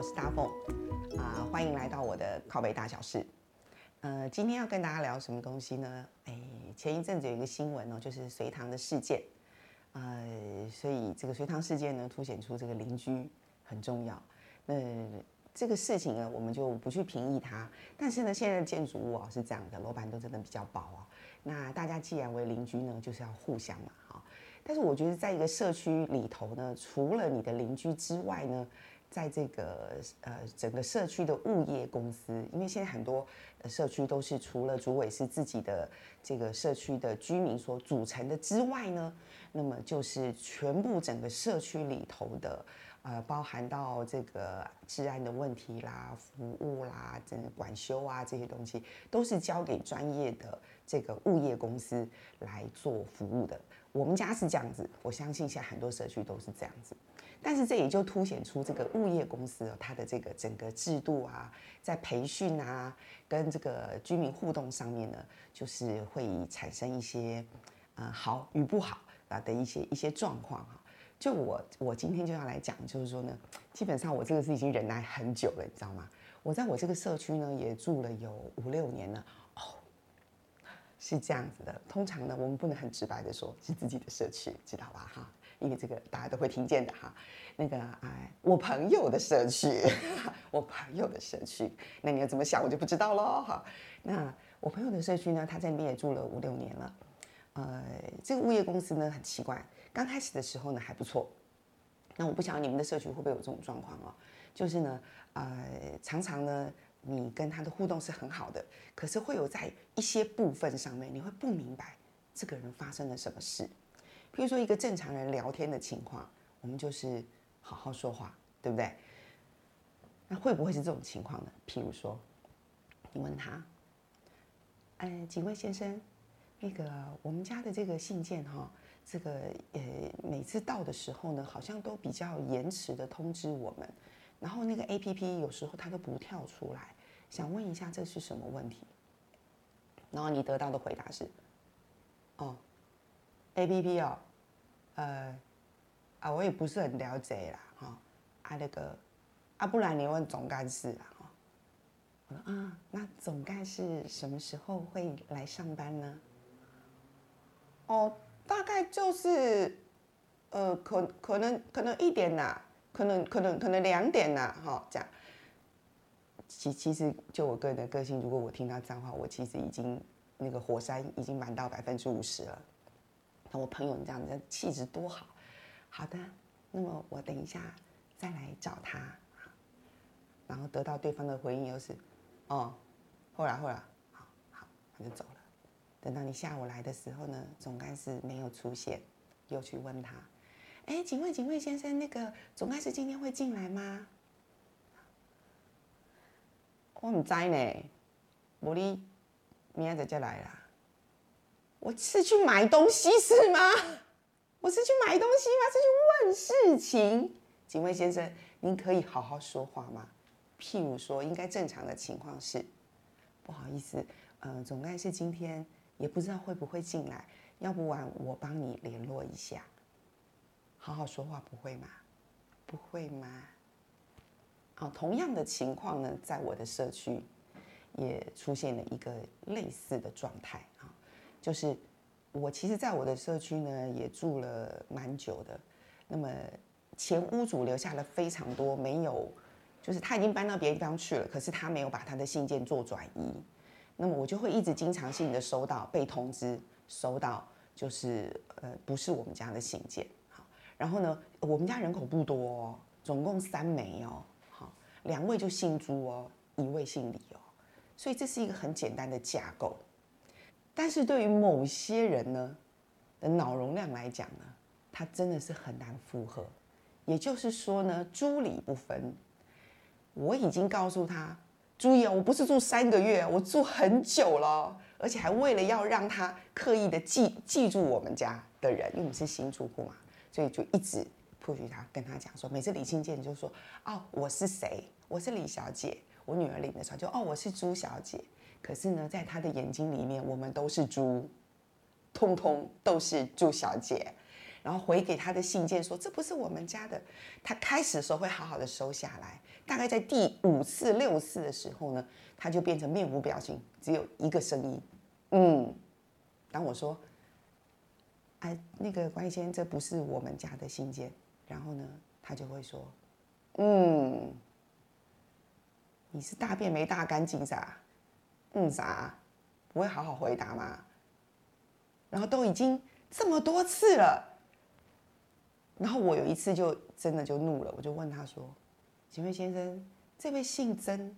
我是大凤啊，欢迎来到我的靠北大小事。呃，今天要跟大家聊什么东西呢？哎，前一阵子有一个新闻哦，就是隋唐的事件。呃，所以这个隋唐事件呢，凸显出这个邻居很重要。那这个事情呢，我们就不去评议它。但是呢，现在的建筑物啊是这样的，楼板都真的比较薄啊。那大家既然为邻居呢，就是要互相嘛，哈。但是我觉得，在一个社区里头呢，除了你的邻居之外呢，在这个呃整个社区的物业公司，因为现在很多社区都是除了主委是自己的这个社区的居民所组成的之外呢，那么就是全部整个社区里头的呃包含到这个治安的问题啦、服务啦、整个管修啊这些东西，都是交给专业的这个物业公司来做服务的。我们家是这样子，我相信现在很多社区都是这样子。但是这也就凸显出这个物业公司哦，它的这个整个制度啊，在培训啊，跟这个居民互动上面呢，就是会产生一些呃好与不好啊的一些一些状况哈。就我我今天就要来讲，就是说呢，基本上我这个是已经忍耐很久了，你知道吗？我在我这个社区呢也住了有五六年了哦，是这样子的。通常呢，我们不能很直白的说是自己的社区，知道吧？哈。因为这个大家都会听见的哈，那个哎，我朋友的社区，我朋友的社区，那你要怎么想我就不知道喽哈。那我朋友的社区呢，他在那边也住了五六年了，呃，这个物业公司呢很奇怪，刚开始的时候呢还不错，那我不晓得你们的社区会不会有这种状况哦，就是呢，呃，常常呢你跟他的互动是很好的，可是会有在一些部分上面你会不明白这个人发生了什么事。比如说一个正常人聊天的情况，我们就是好好说话，对不对？那会不会是这种情况呢？譬如说，你问他，哎，警卫先生，那个我们家的这个信件哈，这个呃每次到的时候呢，好像都比较延迟的通知我们，然后那个 A P P 有时候它都不跳出来，想问一下这是什么问题？然后你得到的回答是，哦。A P P 哦，呃，啊，我也不是很了解啦，哈，啊那个，啊不然你问总干事啦，哈，我说啊，那总干事什么时候会来上班呢？哦，大概就是，呃，可可能可能一点呐，可能可能可能两点呐，哈，这样。其其实就我个人的个性，如果我听到脏话，我其实已经那个火山已经满到百分之五十了。那我朋友你这样子气质多好，好的，那么我等一下再来找他，然后得到对方的回应又是，哦，后来后来，好好，他就走了。等到你下午来的时候呢，总干事没有出现，又去问他，哎，请问警卫先生，那个总干事今天会进来吗？我唔知呢，无你明仔再来啦。我是去买东西是吗？我是去买东西吗？是去问事情。警卫先生，您可以好好说话吗？譬如说，应该正常的情况是，不好意思，呃，总干事今天也不知道会不会进来，要不然我帮你联络一下。好好说话不会吗？不会吗？啊，同样的情况呢，在我的社区也出现了一个类似的状态啊。就是我其实，在我的社区呢，也住了蛮久的。那么前屋主留下了非常多没有，就是他已经搬到别的地方去了，可是他没有把他的信件做转移。那么我就会一直经常性的收到被通知，收到就是呃不是我们家的信件。好，然后呢，我们家人口不多，哦，总共三枚哦。好，两位就姓朱哦，一位姓李哦，所以这是一个很简单的架构。但是对于某些人呢的脑容量来讲呢，他真的是很难负荷。也就是说呢，朱李不分。我已经告诉他，注意哦，我不是住三个月，我住很久了，而且还为了要让他刻意的记记住我们家的人，因为我们是新住户嘛，所以就一直 push 他，跟他讲说，每次李清建就说，哦，我是谁？我是李小姐。我女儿领的时候就，哦，我是朱小姐。可是呢，在他的眼睛里面，我们都是猪，通通都是朱小姐。然后回给他的信件说这不是我们家的。他开始的时候会好好的收下来，大概在第五次、六次的时候呢，他就变成面无表情，只有一个声音，嗯。当我说，哎，那个关先生，这不是我们家的信件，然后呢，他就会说，嗯，你是大便没大干净啥？嗯啥？不会好好回答吗？然后都已经这么多次了，然后我有一次就真的就怒了，我就问他说：“请问先生，这位姓曾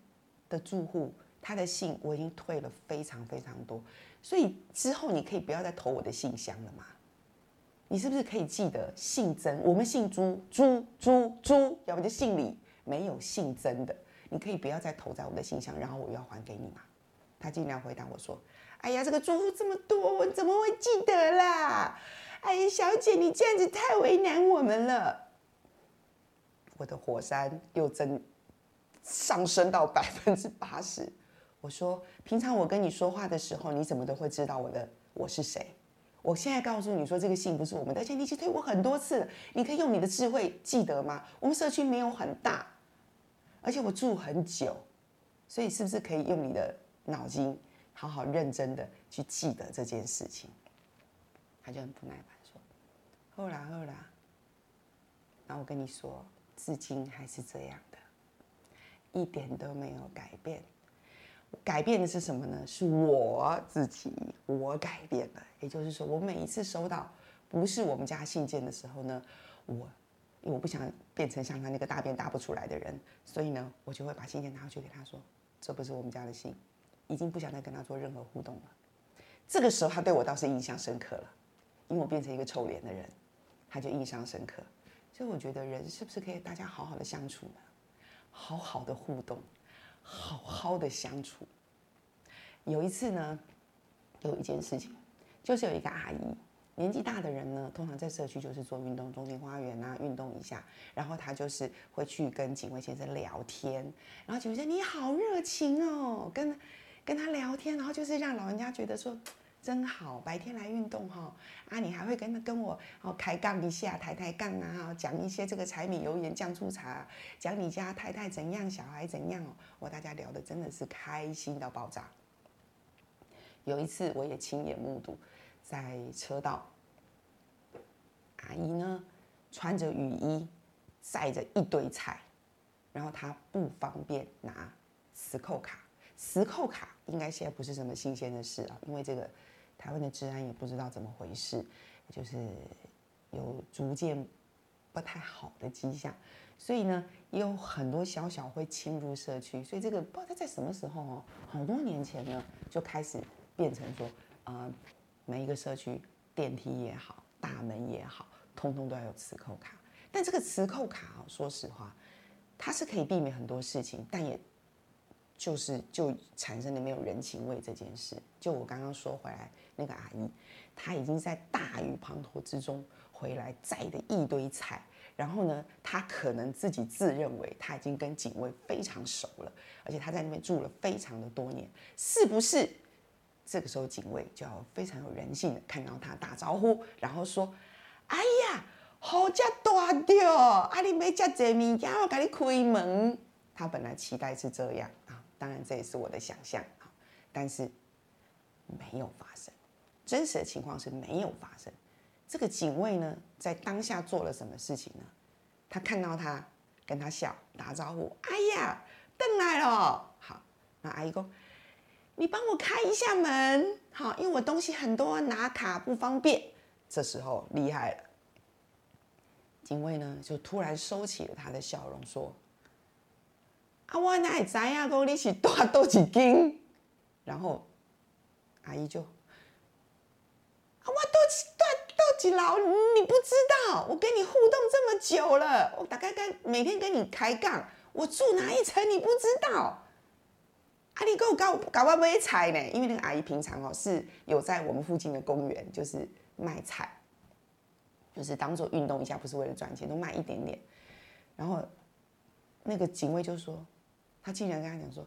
的住户，他的信我已经退了非常非常多，所以之后你可以不要再投我的信箱了吗？你是不是可以记得姓曾？我们姓朱，朱朱朱，要不就姓李，没有姓曾的，你可以不要再投在我的信箱，然后我要还给你吗？”他竟然回答我说：“哎呀，这个住户这么多，我怎么会记得啦？哎呀，小姐，你这样子太为难我们了。”我的火山又增上升到百分之八十。我说：“平常我跟你说话的时候，你怎么都会知道我的我是谁？我现在告诉你说，这个信不是我们的，而且你已经推过很多次了，你可以用你的智慧记得吗？我们社区没有很大，而且我住很久，所以是不是可以用你的？”脑筋好好认真的去记得这件事情，他就很不耐烦说：“后来后来，那我跟你说，至今还是这样的，一点都没有改变。改变的是什么呢？是我自己，我改变了。也就是说，我每一次收到不是我们家信件的时候呢，我我不想变成像他那个大便大不出来的人，所以呢，我就会把信件拿回去给他说，这不是我们家的信。”已经不想再跟他做任何互动了。这个时候，他对我倒是印象深刻了，因为我变成一个臭脸的人，他就印象深刻。所以我觉得人是不是可以大家好好的相处呢？好好的互动，好好的相处。有一次呢，有一件事情，就是有一个阿姨，年纪大的人呢，通常在社区就是做运动，中心花园啊，运动一下，然后他就是会去跟警卫先生聊天，然后警卫先生你好热情哦，跟。跟他聊天，然后就是让老人家觉得说真好，白天来运动哈啊，你还会跟他跟我哦开杠一下，抬抬杠啊，讲一些这个柴米油盐酱醋茶，讲你家太太怎样，小孩怎样哦，我大家聊的真的是开心到爆炸。有一次我也亲眼目睹，在车道，阿姨呢穿着雨衣，晒着一堆菜，然后她不方便拿磁扣卡。磁扣卡应该现在不是什么新鲜的事啊，因为这个台湾的治安也不知道怎么回事，就是有逐渐不太好的迹象，所以呢，也有很多小小会侵入社区，所以这个不知道它在什么时候哦，好多年前呢就开始变成说，呃，每一个社区电梯也好，大门也好，通通都要有磁扣卡。但这个磁扣卡哦，说实话，它是可以避免很多事情，但也。就是就产生了没有人情味这件事。就我刚刚说回来，那个阿姨，她已经在大雨滂沱之中回来，载的一堆菜。然后呢，她可能自己自认为她已经跟警卫非常熟了，而且她在那边住了非常的多年，是不是？这个时候警卫就要非常有人性的看到她打招呼，然后说：“哎呀，好家大掉，啊你没加这物件，我给你开门。”他本来期待是这样。当然，这也是我的想象啊，但是没有发生，真实的情况是没有发生。这个警卫呢，在当下做了什么事情呢？他看到他，跟他笑，打招呼：“哎呀，邓来了。”好，那阿姨说：“你帮我开一下门，好，因为我东西很多，拿卡不方便。”这时候厉害了，警卫呢就突然收起了他的笑容，说。啊，我哪会知影讲你是大多几斤？然后阿姨就啊，我多多多几楼，你不知道，我跟你互动这么久了，我大概跟每天跟你开杠，我住哪一层你不知道？啊，你给我搞搞我买菜呢？因为那个阿姨平常哦是有在我们附近的公园就是卖菜，就是当做运动一下，不是为了赚钱，都卖一点点。然后那个警卫就说。他竟然跟他讲说：“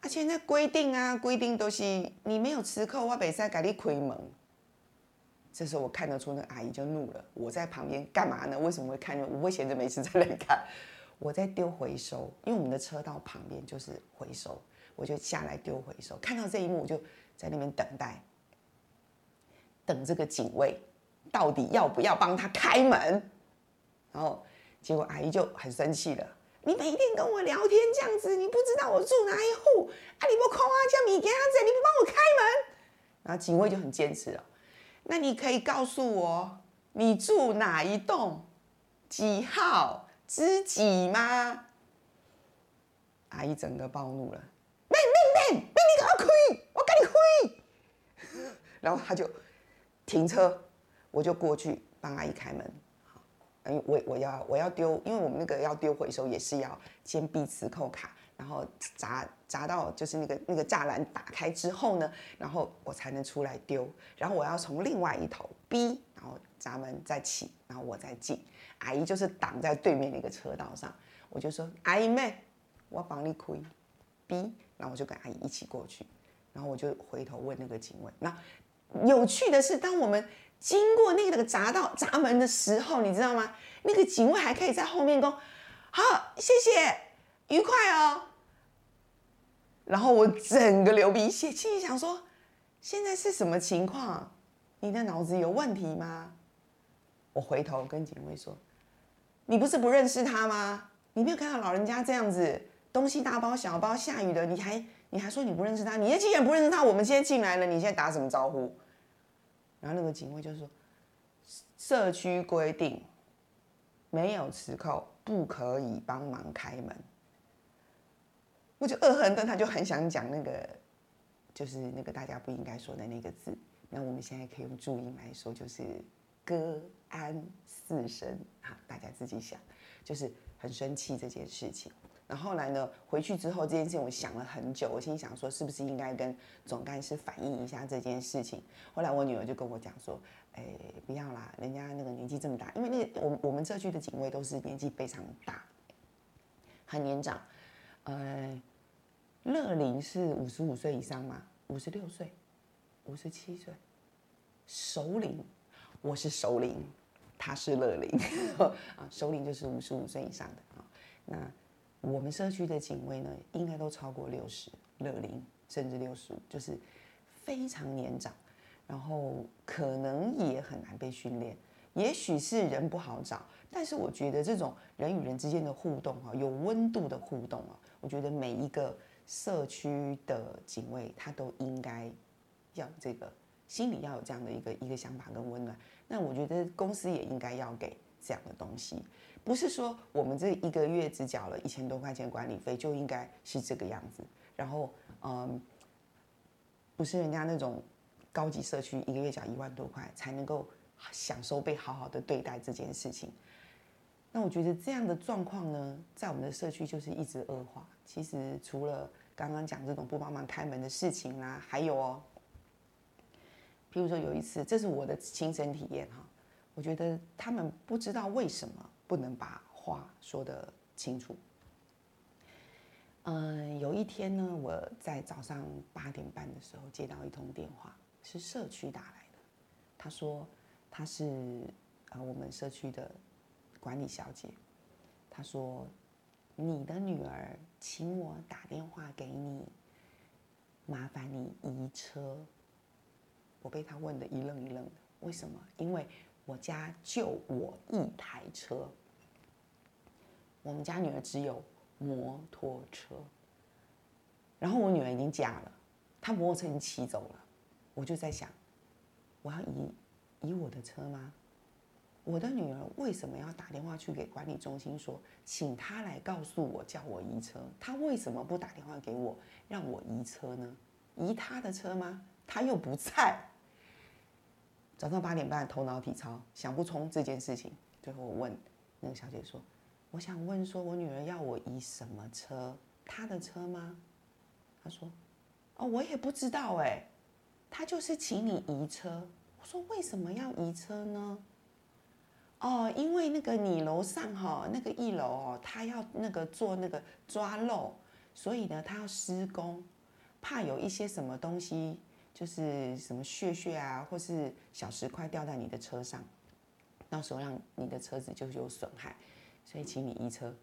而且那规定啊，规定都是你没有吃扣，我袂使给你开门。”这时候我看得出那阿姨就怒了。我在旁边干嘛呢？为什么会看？我会闲着没事在那里看。我在丢回收，因为我们的车道旁边就是回收，我就下来丢回收。看到这一幕，我就在那边等待，等这个警卫到底要不要帮他开门。然后结果阿姨就很生气了：“你每天跟我聊天这样子，你不知道我住哪一户？啊，你不空啊，叫米给他子，你不帮我开门？”然后警卫就很坚持了：“那你可以告诉我你住哪一栋，几号？”知己吗？阿姨整个暴怒了，妹妹妹，妹你给我开，我跟你开。然后他就停车，我就过去帮阿姨开门。我我要我要丢，因为我们那个要丢回收也是要先闭磁扣卡，然后砸砸到就是那个那个栅栏打开之后呢，然后我才能出来丢。然后我要从另外一头逼，然后闸门再起，然后我再进。阿姨就是挡在对面那个车道上，我就说：“阿姨妹，我帮你开。”逼，然后我就跟阿姨一起过去，然后我就回头问那个警卫。那有趣的是，当我们经过那个闸道闸门的时候，你知道吗？那个警卫还可以在后面说：“好，谢谢，愉快哦。”然后我整个流鼻血，心里想说：“现在是什么情况？你的脑子有问题吗？”我回头跟警卫说。你不是不认识他吗？你没有看到老人家这样子，东西大包小包，下雨的，你还你还说你不认识他？你既然不认识他，我们今天进来了，你现在打什么招呼？然后那个警卫就说：“社区规定，没有磁扣不可以帮忙开门。”我就恶狠狠，他就很想讲那个，就是那个大家不应该说的那个字。那我们现在可以用注音来说，就是“歌安”。四声”哈，大家自己想，就是很生气这件事情。然后来呢，回去之后这件事情我想了很久，我心想说是不是应该跟总干事反映一下这件事情。后来我女儿就跟我讲说，哎，不要啦，人家那个年纪这么大，因为那我我们社区的警卫都是年纪非常大，很年长。呃，乐龄是五十五岁以上吗？五十六岁，五十七岁，首领，我是首领。他是乐龄 啊，首领就是五十五岁以上的啊。那我们社区的警卫呢，应该都超过六十，六零甚至六十五，就是非常年长，然后可能也很难被训练。也许是人不好找，但是我觉得这种人与人之间的互动啊，有温度的互动啊，我觉得每一个社区的警卫他都应该要这个心里要有这样的一个一个想法跟温暖。那我觉得公司也应该要给这样的东西，不是说我们这一个月只缴了一千多块钱管理费就应该是这个样子。然后，嗯，不是人家那种高级社区一个月缴一万多块才能够享受被好好的对待这件事情。那我觉得这样的状况呢，在我们的社区就是一直恶化。其实除了刚刚讲这种不帮忙开门的事情啦，还有哦。譬如说有一次，这是我的亲身体验哈，我觉得他们不知道为什么不能把话说得清楚。嗯，有一天呢，我在早上八点半的时候接到一通电话，是社区打来的，他说他是呃我们社区的管理小姐，他说你的女儿请我打电话给你，麻烦你移车。我被他问的一愣一愣的，为什么？因为我家就我一台车，我们家女儿只有摩托车，然后我女儿已经嫁了，她摩托车已经骑走了，我就在想，我要移移我的车吗？我的女儿为什么要打电话去给管理中心说，请他来告诉我叫我移车？他为什么不打电话给我让我移车呢？移他的车吗？他又不在。早上八点半，头脑体操，想不通这件事情。最后我问那个小姐说：“我想问，说我女儿要我移什么车？她的车吗？”她说：“哦，我也不知道哎，她就是请你移车。”我说：“为什么要移车呢？”哦，因为那个你楼上哈，那个一楼哦，他要那个做那个抓漏，所以呢，他要施工，怕有一些什么东西。就是什么屑屑啊，或是小石块掉在你的车上，到时候让你的车子就有损害，所以请你移车。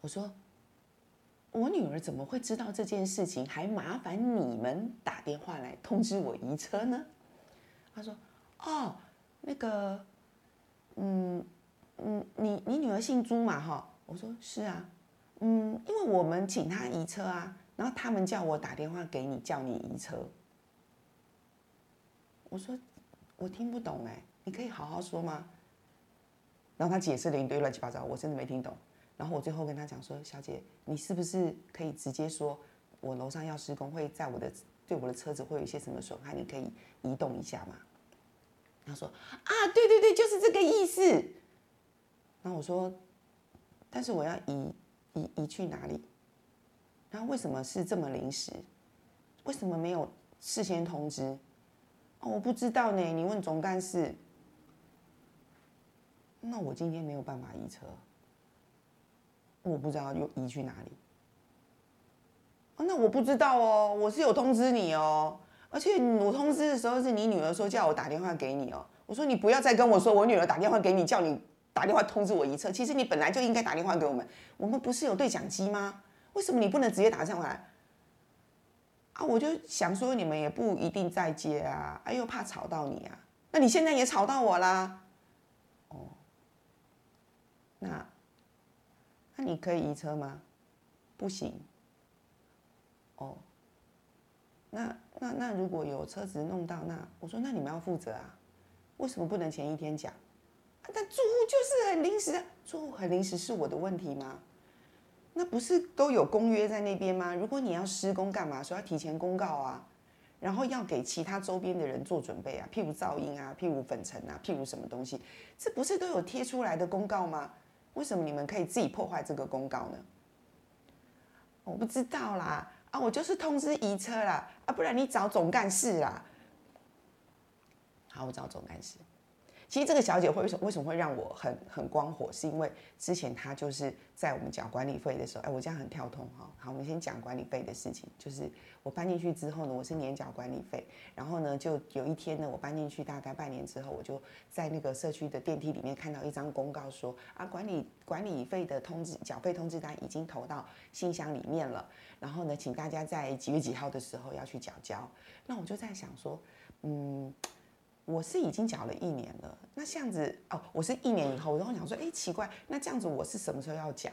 我说，我女儿怎么会知道这件事情？还麻烦你们打电话来通知我移车呢？他说，哦，那个，嗯嗯，你你女儿姓朱嘛？哈，我说是啊，嗯，因为我们请她移车啊。然后他们叫我打电话给你，叫你移车。我说我听不懂哎，你可以好好说吗？然后他解释了一堆乱七八糟，我真的没听懂。然后我最后跟他讲说：“小姐，你是不是可以直接说，我楼上要施工，会在我的对我的车子会有一些什么损害？你可以移动一下吗？”他说：“啊，对对对，就是这个意思。”然后我说：“但是我要移移移去哪里？”那为什么是这么临时？为什么没有事先通知？哦，我不知道呢。你问总干事。那我今天没有办法移车，我不知道又移去哪里。那我不知道哦，我是有通知你哦，而且我通知的时候是你女儿说叫我打电话给你哦。我说你不要再跟我说我女儿打电话给你，叫你打电话通知我移车。其实你本来就应该打电话给我们，我们不是有对讲机吗？为什么你不能直接打上来？啊，我就想说你们也不一定在接啊，哎又怕吵到你啊，那你现在也吵到我啦。那那你可以移车吗？不行。哦，那那那如果有车子弄到，那我说那你们要负责啊，为什么不能前一天讲？但住户就是很临时，住户很临时是我的问题吗？那不是都有公约在那边吗？如果你要施工干嘛，说要提前公告啊，然后要给其他周边的人做准备啊，譬如噪音啊，譬如粉尘啊，譬如什么东西，这不是都有贴出来的公告吗？为什么你们可以自己破坏这个公告呢？我不知道啦，啊，我就是通知移车啦，啊，不然你找总干事啦。好，我找总干事。其实这个小姐会为什么为什么会让我很很光火？是因为之前她就是在我们缴管理费的时候，哎，我这样很跳通哈。好，我们先讲管理费的事情。就是我搬进去之后呢，我是年缴管理费。然后呢，就有一天呢，我搬进去大概半年之后，我就在那个社区的电梯里面看到一张公告，说啊，管理管理费的通知缴费通知单已经投到信箱里面了。然后呢，请大家在几月几号的时候要去缴交。那我就在想说，嗯。我是已经缴了一年了，那这样子哦，我是一年以后，然后想说，哎，奇怪，那这样子我是什么时候要缴？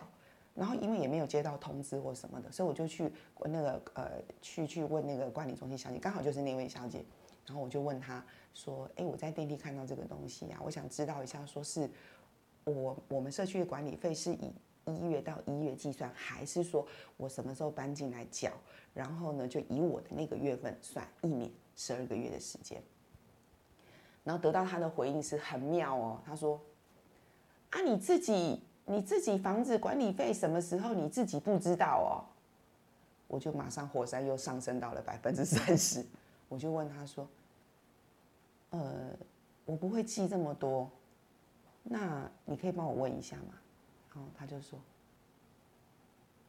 然后因为也没有接到通知或什么的，所以我就去那个呃，去去问那个管理中心小姐，刚好就是那位小姐，然后我就问她说，哎，我在电梯看到这个东西啊，我想知道一下，说是我我们社区的管理费是以一月到一月计算，还是说我什么时候搬进来缴？然后呢，就以我的那个月份算一年十二个月的时间。然后得到他的回应是很妙哦，他说：“啊，你自己你自己房子管理费什么时候你自己不知道哦？”我就马上火山又上升到了百分之三十，我就问他说：“呃，我不会记这么多，那你可以帮我问一下吗？”然后他就说：“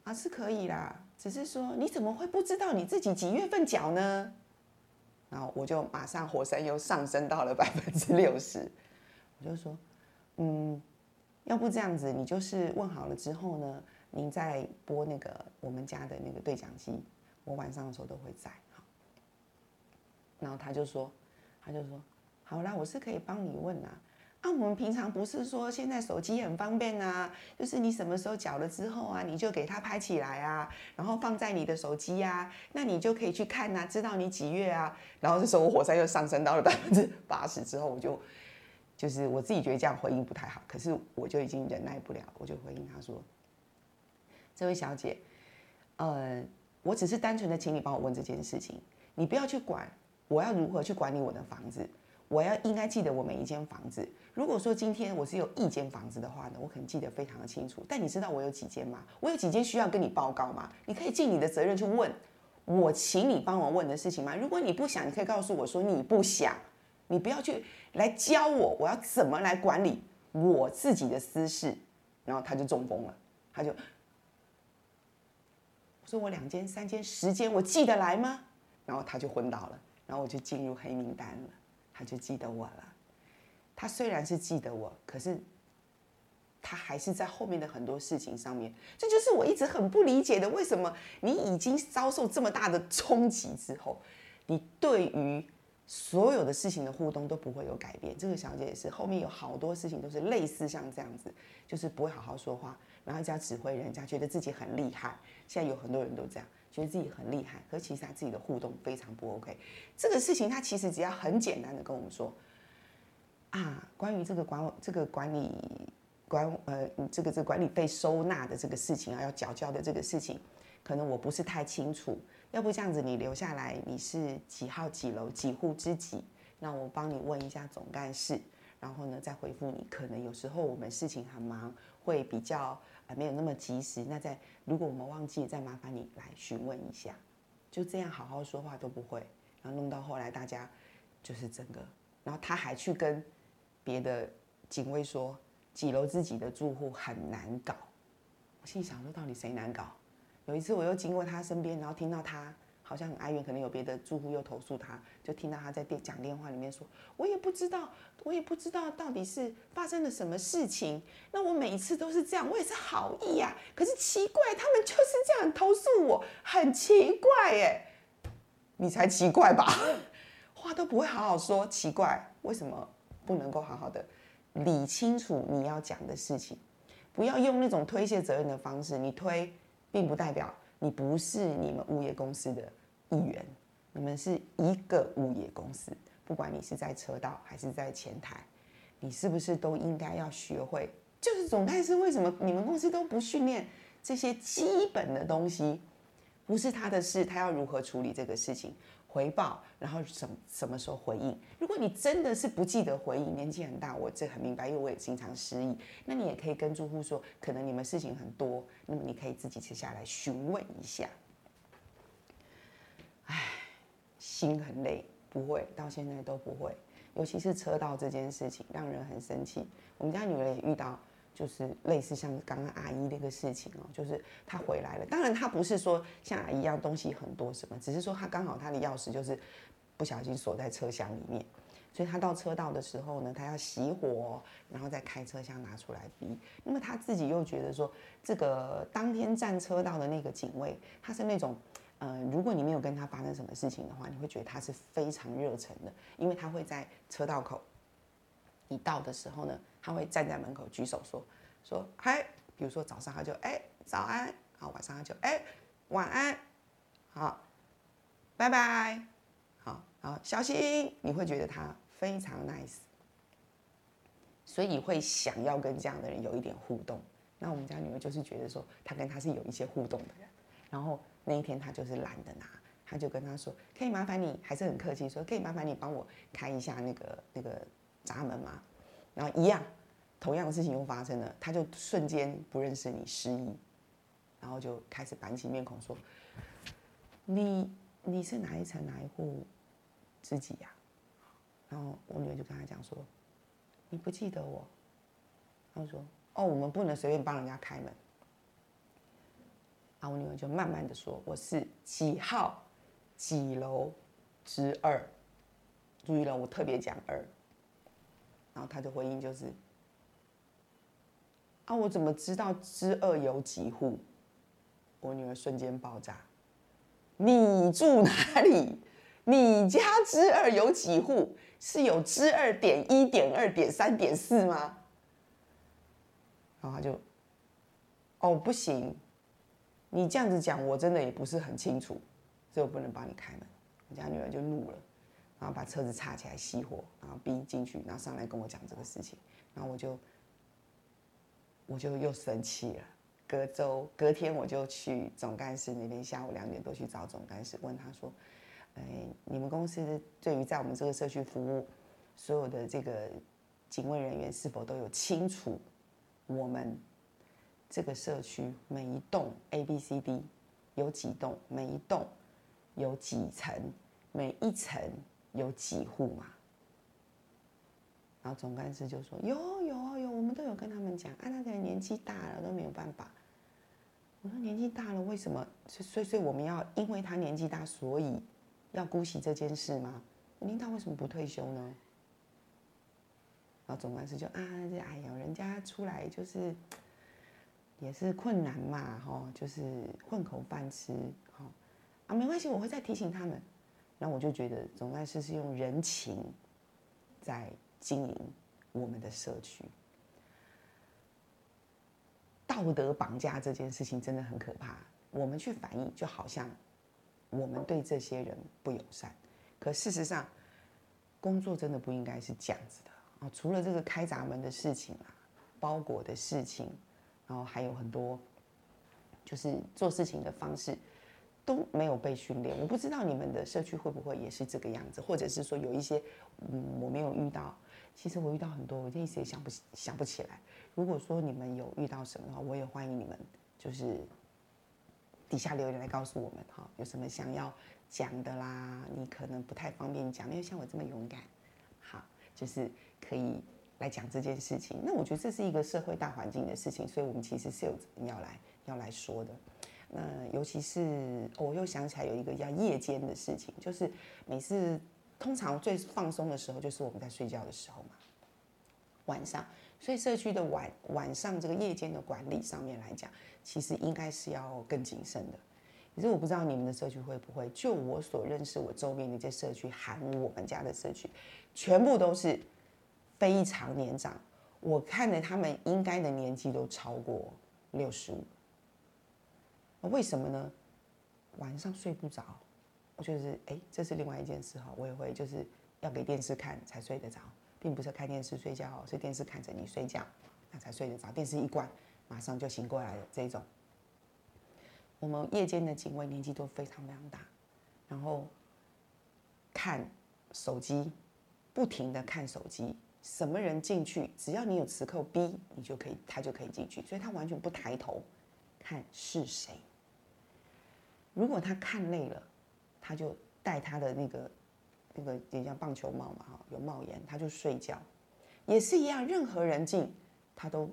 啊，是可以啦，只是说你怎么会不知道你自己几月份缴呢？”然后我就马上火山又上升到了 百分之六十，我就说，嗯，要不这样子，你就是问好了之后呢，您再拨那个我们家的那个对讲机，我晚上的时候都会在。然后他就说，他就说，好啦，我是可以帮你问啊。啊，我们平常不是说现在手机很方便啊，就是你什么时候缴了之后啊，你就给它拍起来啊，然后放在你的手机啊，那你就可以去看呐，知道你几月啊。然后这时候火山又上升到了百分之八十之后，我就就是我自己觉得这样回应不太好，可是我就已经忍耐不了，我就回应他说：“这位小姐，呃，我只是单纯的请你帮我问这件事情，你不要去管我要如何去管理我的房子。”我要应该记得我每一间房子。如果说今天我是有一间房子的话呢，我可能记得非常的清楚。但你知道我有几间吗？我有几间需要跟你报告吗？你可以尽你的责任去问我，请你帮我问的事情吗？如果你不想，你可以告诉我说你不想，你不要去来教我，我要怎么来管理我自己的私事。然后他就中风了，他就说我两间、三间、十间，我记得来吗？然后他就昏倒了，然后我就进入黑名单了，他就记得我了。他虽然是记得我，可是他还是在后面的很多事情上面，这就是我一直很不理解的，为什么你已经遭受这么大的冲击之后，你对于所有的事情的互动都不会有改变？这个小姐也是，后面有好多事情都是类似像这样子，就是不会好好说话，然后加指挥人家，觉得自己很厉害。现在有很多人都这样，觉得自己很厉害，可其实他自己的互动非常不 OK。这个事情他其实只要很简单的跟我们说。啊，关于这个管这个管理管呃这个这管理费收纳的这个事情啊，要缴交的这个事情，可能我不是太清楚。要不这样子，你留下来，你是几号几楼几户之几？那我帮你问一下总干事，然后呢再回复你。可能有时候我们事情很忙，会比较还没有那么及时。那在如果我们忘记，再麻烦你来询问一下。就这样好好说话都不会，然后弄到后来大家就是整个，然后他还去跟。别的警卫说，几楼自己的住户很难搞。我心想说，到底谁难搞？有一次我又经过他身边，然后听到他好像很哀怨，可能有别的住户又投诉他，就听到他在电讲电话里面说：“我也不知道，我也不知道到底是发生了什么事情。那我每一次都是这样，我也是好意呀。可是奇怪，他们就是这样投诉我，很奇怪耶。你才奇怪吧？话都不会好好说，奇怪，为什么？”不能够好好的理清楚你要讲的事情，不要用那种推卸责任的方式。你推，并不代表你不是你们物业公司的一员，你们是一个物业公司。不管你是在车道还是在前台，你是不是都应该要学会？就是总干事为什么你们公司都不训练这些基本的东西？不是他的事，他要如何处理这个事情？回报，然后什什么时候回应？如果你真的是不记得回应，年纪很大，我这很明白，因为我也经常失忆。那你也可以跟住户说，可能你们事情很多，那么你可以自己接下来询问一下。唉，心很累，不会，到现在都不会，尤其是车道这件事情，让人很生气。我们家女儿也遇到。就是类似像刚刚阿姨那个事情哦，就是她回来了。当然，她不是说像阿姨一样东西很多什么，只是说她刚好她的钥匙就是不小心锁在车厢里面，所以她到车道的时候呢，她要熄火，然后再开车厢拿出来逼。那么她自己又觉得说，这个当天站车道的那个警卫，他是那种，呃，如果你没有跟他发生什么事情的话，你会觉得他是非常热忱的，因为他会在车道口。一到的时候呢，他会站在门口举手说说嗨，比如说早上他就哎早安，好晚上他就哎晚安，好拜拜，好好小心，你会觉得他非常 nice，所以会想要跟这样的人有一点互动。那我们家女儿就是觉得说，他跟他是有一些互动的人，然后那一天他就是懒得拿，他就跟他说，可以麻烦你，还是很客气说，可以麻烦你帮我开一下那个那个。闸门吗，然后一样，同样的事情又发生了，他就瞬间不认识你，失忆，然后就开始板起面孔说：“你你是哪一层哪一户自己呀？”然后我女儿就跟他讲说：“你不记得我？”他说：“哦，我们不能随便帮人家开门。”然后我女儿就慢慢的说：“我是几号几楼之二。”注意了，我特别讲二。然后他的回应就是：“啊，我怎么知道之二有几户？”我女儿瞬间爆炸：“你住哪里？你家之二有几户？是有之二点一点二点三点四吗？”然后他就：“哦，不行，你这样子讲，我真的也不是很清楚，所以我不能帮你开门。”我家女儿就怒了。然后把车子插起来熄火，然后逼进去，然后上来跟我讲这个事情，然后我就我就又生气了。隔周隔天我就去总干事那边，下午两点多去找总干事，问他说：“哎，你们公司对于在我们这个社区服务所有的这个警卫人员，是否都有清楚我们这个社区每一栋 A、B、C、D 有几栋，每一栋有几层，每一层？”有几户嘛？然后总干事就说：“有有有，我们都有跟他们讲，啊，那个人年纪大了都没有办法。”我说：“年纪大了为什么？所以所以我们要因为他年纪大，所以要姑息这件事吗？领导为什么不退休呢？然后总干事就啊，这哎呀，人家出来就是也是困难嘛，哈，就是混口饭吃，哈啊，没关系，我会再提醒他们。那我就觉得总干事是用人情在经营我们的社区。道德绑架这件事情真的很可怕。我们去反映，就好像我们对这些人不友善。可事实上，工作真的不应该是这样子的啊！除了这个开闸门的事情啊，包裹的事情，然后还有很多，就是做事情的方式都没有被训练。我不知道你们的社区会不会也是这个样子，或者是说有一些，嗯，我没有遇到。其实我遇到很多，我一时也想不想不起来。如果说你们有遇到什么的话，我也欢迎你们，就是底下留言来告诉我们哈，有什么想要讲的啦？你可能不太方便讲，没有像我这么勇敢，好，就是可以来讲这件事情。那我觉得这是一个社会大环境的事情，所以我们其实是有要来要来说的。那尤其是我又想起来有一个叫夜间的事情，就是每次。通常最放松的时候就是我们在睡觉的时候嘛，晚上。所以社区的晚晚上这个夜间的管理上面来讲，其实应该是要更谨慎的。可是我不知道你们的社区会不会？就我所认识，我周边的这些社区，含我们家的社区，全部都是非常年长。我看着他们应该的年纪都超过六十五。为什么呢？晚上睡不着。我就是哎，这是另外一件事哈，我也会就是要给电视看才睡得着，并不是看电视睡觉，是电视看着你睡觉，那才睡得着。电视一关，马上就醒过来了。这种，我们夜间的警卫年纪都非常非常大，然后看手机，不停的看手机，什么人进去，只要你有磁扣 B，你就可以，他就可以进去，所以他完全不抬头看是谁。如果他看累了。他就戴他的那个那个也叫棒球帽嘛，哈，有帽檐，他就睡觉，也是一样。任何人进，他都，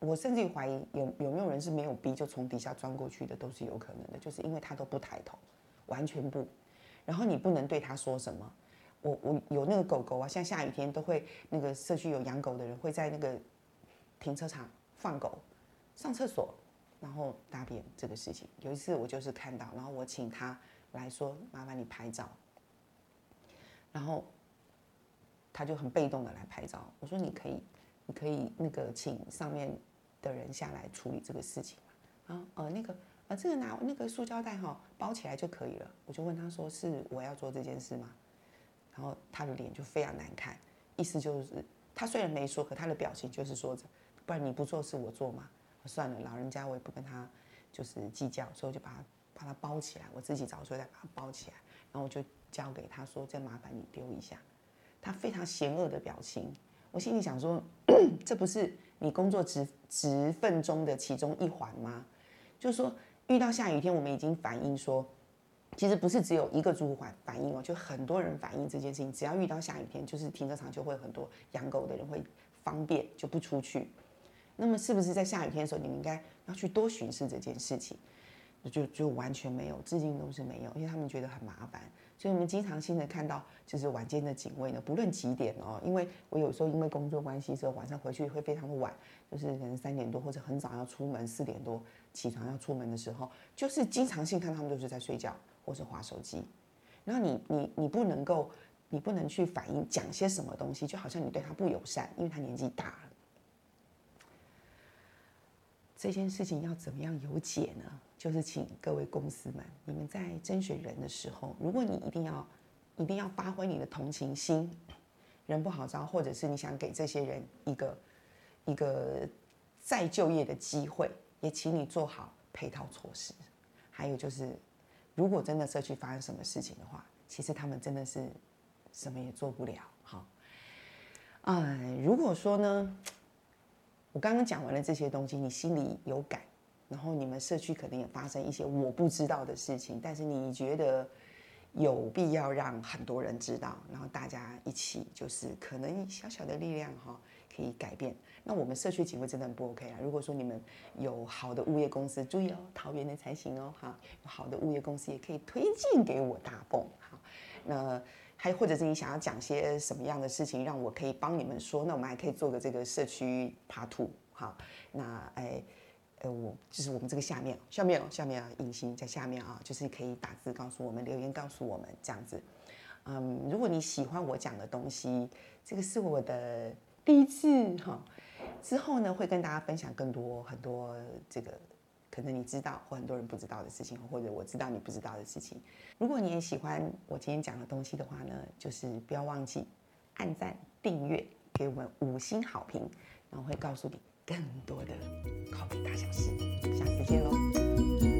我甚至怀疑有有没有人是没有逼就从底下钻过去的，都是有可能的。就是因为他都不抬头，完全不。然后你不能对他说什么。我我有那个狗狗啊，像下雨天都会那个社区有养狗的人会在那个停车场放狗上厕所，然后大便这个事情。有一次我就是看到，然后我请他。来说，麻烦你拍照。然后他就很被动的来拍照。我说你可以，你可以那个请上面的人下来处理这个事情。啊，呃，那个，呃，这个拿那个塑胶袋哈包起来就可以了。我就问他说是我要做这件事吗？然后他的脸就非常难看，意思就是他虽然没说，可他的表情就是说着，不然你不做是我做吗？算了，老人家我也不跟他就是计较，所以我就把他。把它包起来，我自己找出来再把它包起来，然后我就交给他说：“再麻烦你丢一下。”他非常嫌恶的表情，我心里想说：“ 这不是你工作职职分中的其中一环吗？”就是说，遇到下雨天，我们已经反映说，其实不是只有一个住户反反映哦，就很多人反映这件事情。只要遇到下雨天，就是停车场就会很多养狗的人会方便就不出去。那么，是不是在下雨天的时候，你们应该要去多巡视这件事情？就就完全没有，至今都是没有，因为他们觉得很麻烦，所以我们经常性的看到，就是晚间的警卫呢，不论几点哦，因为我有时候因为工作关系，之后晚上回去会非常的晚，就是可能三点多或者很早要出门，四点多起床要出门的时候，就是经常性看他们都是在睡觉或者划手机，然后你你你不能够，你不能去反映讲些什么东西，就好像你对他不友善，因为他年纪大了。这件事情要怎么样有解呢？就是请各位公司们，你们在甄选人的时候，如果你一定要一定要发挥你的同情心，人不好招，或者是你想给这些人一个一个再就业的机会，也请你做好配套措施。还有就是，如果真的社区发生什么事情的话，其实他们真的是什么也做不了。好，哎，如果说呢？我刚刚讲完了这些东西，你心里有感，然后你们社区可能也发生一些我不知道的事情，但是你觉得有必要让很多人知道，然后大家一起就是可能小小的力量哈，可以改变。那我们社区警卫真的很不 OK 啊！如果说你们有好的物业公司，注意哦，桃园的才行哦，哈，有好的物业公司也可以推荐给我大泵，好，那还或者是你想要讲些什么样的事情，让我可以帮你们说，那我们还可以做个这个社区爬图，好，那哎，呃，我就是我们这个下面，下面哦，下面啊，隐形在下面啊，就是可以打字告诉我们，留言告诉我们这样子，嗯，如果你喜欢我讲的东西，这个是我的第一次哈。之后呢，会跟大家分享更多很多这个可能你知道或很多人不知道的事情，或者我知道你不知道的事情。如果你也喜欢我今天讲的东西的话呢，就是不要忘记按赞、订阅，给我们五星好评，然后会告诉你更多的考北大小事。下次见喽。